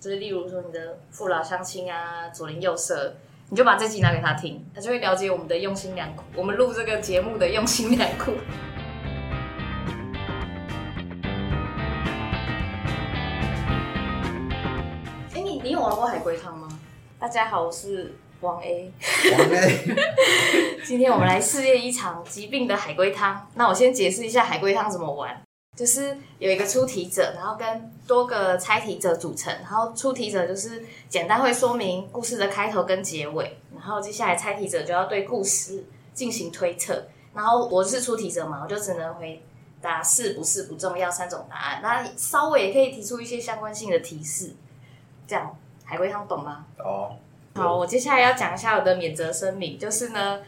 就是例如说你的父老乡亲啊，左邻右舍，你就把这集拿给他听，他就会了解我们的用心良苦，我们录这个节目的用心良苦。哎，你你有玩过海龟汤吗？大家好，我是王 A。王 A，今天我们来试验一场疾病的海龟汤。那我先解释一下海龟汤怎么玩，就是有一个出题者，然后跟多个猜题者组成，然后出题者就是简单会说明故事的开头跟结尾，然后接下来猜题者就要对故事进行推测。然后我是出题者嘛，我就只能回答是不是不重要三种答案，那稍微也可以提出一些相关性的提示。这样海龟汤懂吗？哦，好，我接下来要讲一下我的免责声明，就是呢，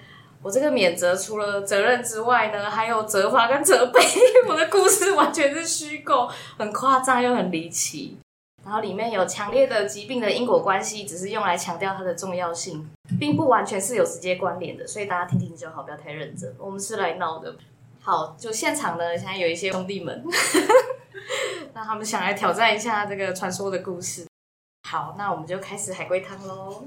我这个免责除了责任之外呢，还有责罚跟责备。我的故事完全是虚构，很夸张又很离奇，然后里面有强烈的疾病的因果关系，只是用来强调它的重要性，并不完全是有直接关联的，所以大家听听就好，不要太认真。我们是来闹的。好，就现场呢，现在有一些兄弟们，那他们想来挑战一下这个传说的故事。好，那我们就开始海龟汤喽。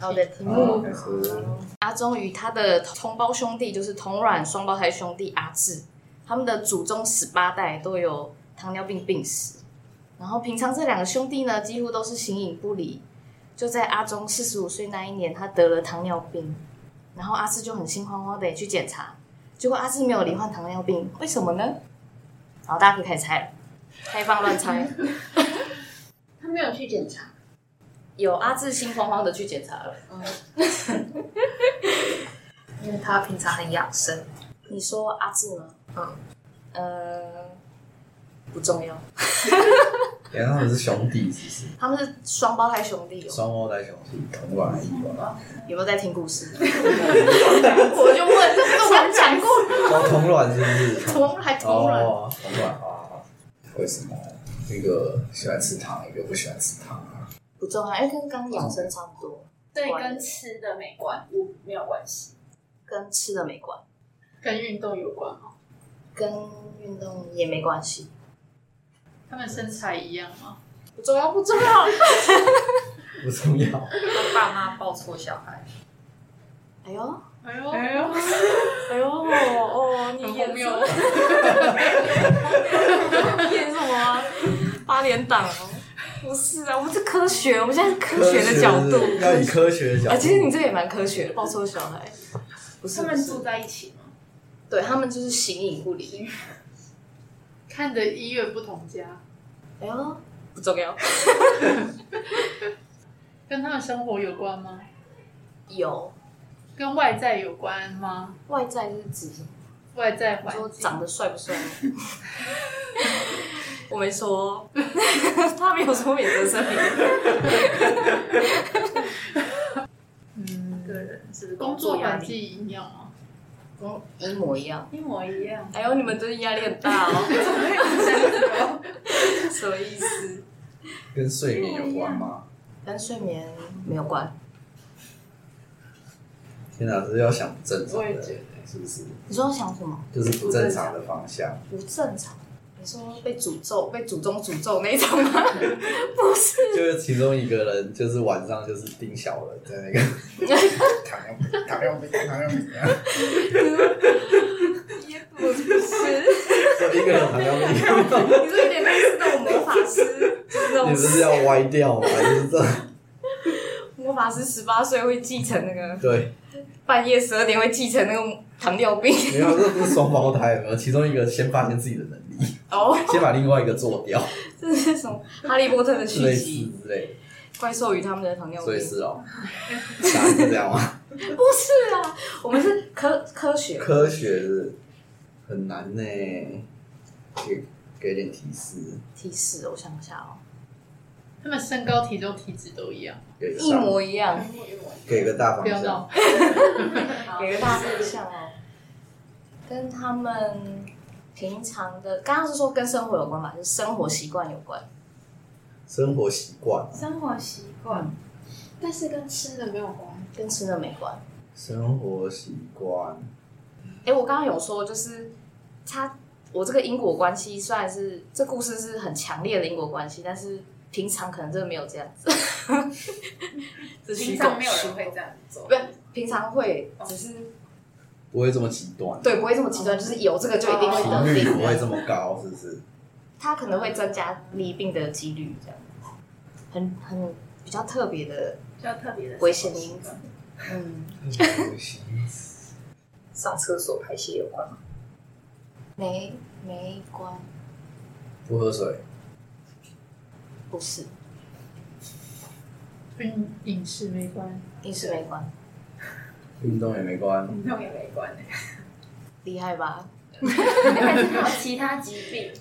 好的题目，开始阿忠与他的同胞兄弟，就是同卵双胞胎兄弟阿志，他们的祖宗十八代都有糖尿病病史。然后平常这两个兄弟呢，几乎都是形影不离。就在阿忠四十五岁那一年，他得了糖尿病，然后阿志就很心慌慌的去检查，结果阿志没有罹患糖尿病，为什么呢？好，大家可以开始猜了，开放乱猜。他没有去检查，有阿志心慌慌的去检查了。嗯 因为他平常很养生。你说阿志吗？嗯，呃，不重要，原 来他们是兄弟，是不是？他们是双胞胎兄弟哦。双胞胎兄弟，同卵异卵。有没有在听故事？我就问，这不是我们讲过哦，同卵是不是？同还同卵？哦，同卵啊。为什么一个喜欢吃糖，一个不喜欢吃糖啊？不重要，因为跟刚养生差不多，对，跟吃的没关，没有关系，跟吃的没关，跟运动有关吗。跟运动也没关系，他们身材一样吗？不重要，不重要。不重要。他爸妈抱错小孩，哎呦，哎呦，哎呦，哎呦，哦，你演什么？你演什么啊？八连档哦？不是啊，我们是科学，我们现在是科学的角度。科学要以科学的角啊，度。其实你这也蛮科学的，抱错小孩。不是，他们住在一起吗？对他们就是形影不离。看的医院不同家，哎呦，不重要。跟他们生活有关吗？有跟外在有关吗？外在是指什么？外在环说境长得帅不帅？我没说，他没有说免责声明。嗯，个人是工作压力？环境一样吗？跟一模一样。一模一样。哎呦，你们真的压力很大哦。什么意思？跟睡眠有关吗？跟睡眠没有关。天哪，这是要想不正常的，是不是？你说想什么？就是不正常的方向。不正常。你说被诅咒、被祖宗诅咒那种吗？不是。就是其中一个人，就是晚上就是盯小人在那个糖尿病、糖尿病、糖尿病，也不是。就一个人糖尿病，你说有点类似那种魔法师，就是那种你不是要歪掉吗？就是这，魔法师十八岁会继承那个对，半夜十二点会继承那个糖尿病。没有，这不是双胞胎，有没有？其中一个先发现自己的能力，哦，先把另外一个做掉，这是什么？哈利波特的续类似集，之类的，怪兽与他们的糖尿病。所以是哦，答案是这样吗？不是啊？我们是科科学，科学是很难呢，给给点提示，提示，我想一下哦，他们身高、体重、体脂都一样，一给个大模一样，给个大方向不要闹，。给个大方向哦。跟他们平常的，刚刚是说跟生活有关吧？就是生活习惯有关。生活习惯，生活习惯，但是跟吃的没有关。跟吃的没关。生活习惯，哎、我刚刚有说，就是他，我这个因果关系虽然是这故事是很强烈的因果关系，但是平常可能真的没有这样子，平常没有人会这样做不。是平常会，只是不会这么极端，对不会这么极端，就是有这个就一定会频得病率不会这么高，是不是？它可能会增加离病的几率，这样。很很比较特别的，比较特别的危险因子。嗯，上厕所排泄有关吗？没没关，不喝水，不是。跟饮食没关。饮食没关，运动也没关，运动也没关的，厉害吧？还有其他疾病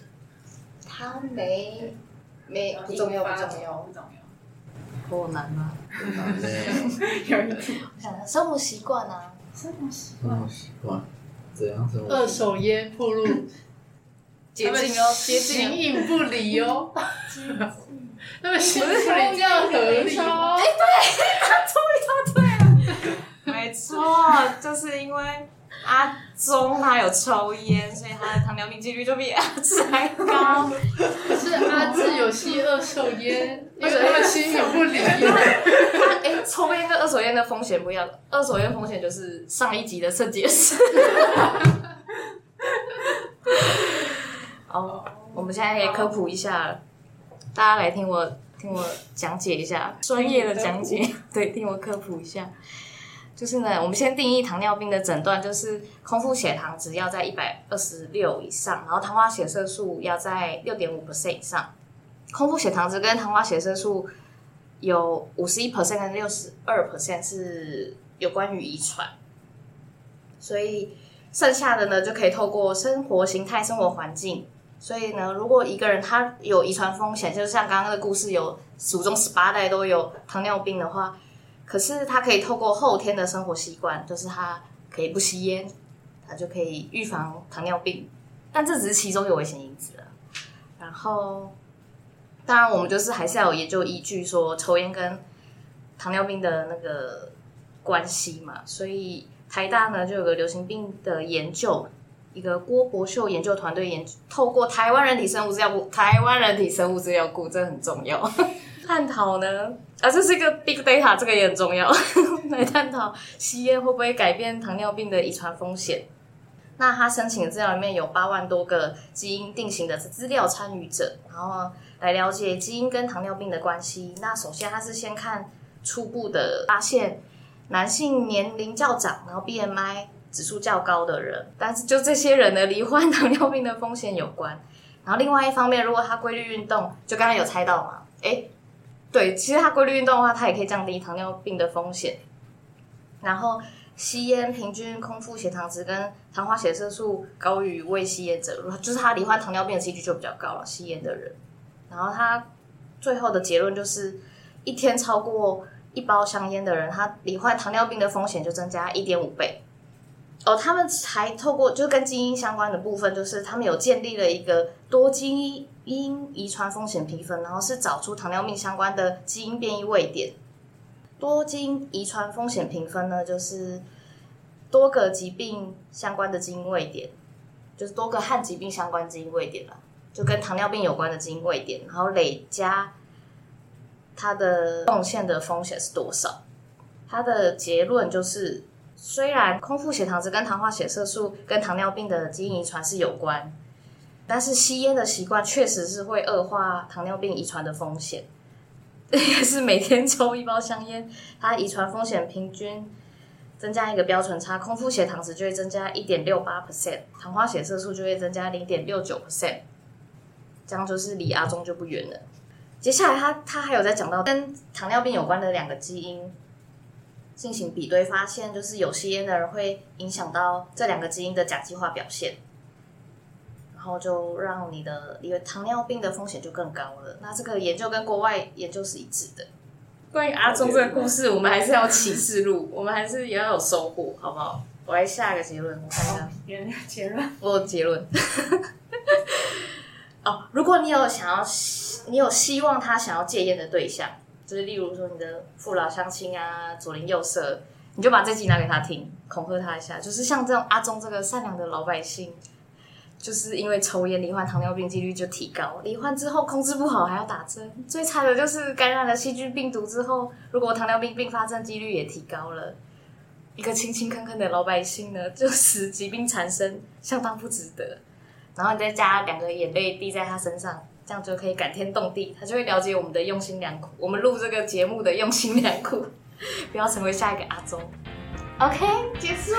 他没没不重要不重要，不重要。颇难吗？很难呢。有一点我想想生活习惯啊，生活习生活习惯怎样生活？二手烟铺路，接近哦，接形近。影不离哦。那么形影不离这样合理吗？没 错，就是因为阿忠他有抽烟，所以他的糖尿病几率就比阿志还高。可是阿志有吸二手烟，因为他们心有不离。他哎，抽烟跟二手烟的风险不一样，二手烟风险就是上一集的肾结石。哦，我们现在可以科普一下，大家来听我听我讲解一下，专业的讲解，对，听我科普一下。就是呢，我们先定义糖尿病的诊断，就是空腹血糖值要在一百二十六以上，然后糖化血色素要在六点五 percent 以上。空腹血糖值跟糖化血色素有五十一 percent 跟六十二 percent 是有关于遗传，所以剩下的呢就可以透过生活形态、生活环境。所以呢，如果一个人他有遗传风险，就像刚刚那个故事有祖宗十八代都有糖尿病的话，可是他可以透过后天的生活习惯，就是他可以不吸烟，他就可以预防糖尿病。但这只是其中一个危险因子了。然后，当然我们就是还是要有研究依据，说抽烟跟糖尿病的那个关系嘛。所以台大呢就有个流行病的研究，一个郭博秀研究团队研透过台湾人体生物资料库，台湾人体生物资料库这很重要。探讨呢，啊，这是一个 big data，这个也很重要，来探讨吸烟会不会改变糖尿病的遗传风险。那他申请的资料里面有八万多个基因定型的资料参与者，然后来了解基因跟糖尿病的关系。那首先他是先看初步的发现，男性年龄较长，然后 BMI 指数较高的人，但是就这些人的，罹患糖尿病的风险有关。然后另外一方面，如果他规律运动，就刚刚有猜到嘛，诶，对，其实他规律运动的话，它也可以降低糖尿病的风险。然后吸烟平均空腹血糖值跟糖化血色素高于未吸烟者，就是他罹患糖尿病的几率就比较高了。吸烟的人，然后他最后的结论就是，一天超过一包香烟的人，他罹患糖尿病的风险就增加一点五倍。哦，他们还透过就跟基因相关的部分，就是他们有建立了一个多基因因遗传风险评分，然后是找出糖尿病相关的基因变异位点。多基因遗传风险评分呢，就是多个疾病相关的基因位点，就是多个和疾病相关基因位点了，就跟糖尿病有关的基因位点，然后累加它的贡献的风险是多少。它的结论就是，虽然空腹血糖值跟糖化血色素跟糖尿病的基因遗传是有关，但是吸烟的习惯确实是会恶化糖尿病遗传的风险。也是每天抽一包香烟，它遗传风险平均增加一个标准差，空腹血糖值就会增加一点六八 percent，糖化血色素就会增加零点六九 percent，这样就是离阿中就不远了。接下来他他还有在讲到跟糖尿病有关的两个基因进行比对，发现就是有吸烟的人会影响到这两个基因的甲基化表现。然后就让你的你的糖尿病的风险就更高了。那这个研究跟国外研究是一致的。关于阿忠这个故事，我们还是要启示录，我们还是也要有收获，好不好？我来下一个结论，我看一下，原结论我有结论。哦，如果你有想要，你有希望他想要戒烟的对象，就是例如说你的父老乡亲啊、左邻右舍，你就把这集拿给他听，恐吓他一下。就是像这种阿忠这个善良的老百姓，就是因为抽烟罹患糖尿病几率就提高，罹患之后控制不好还要打针，最差的就是感染了细菌病毒之后，如果糖尿病并发症几率也提高了。一个勤勤恳恳的老百姓呢，就使疾病缠身，相当不值得。然后你再加两个眼泪滴在他身上，这样就可以感天动地，他就会了解我们的用心良苦，我们录这个节目的用心良苦，不要成为下一个阿周。OK，结束。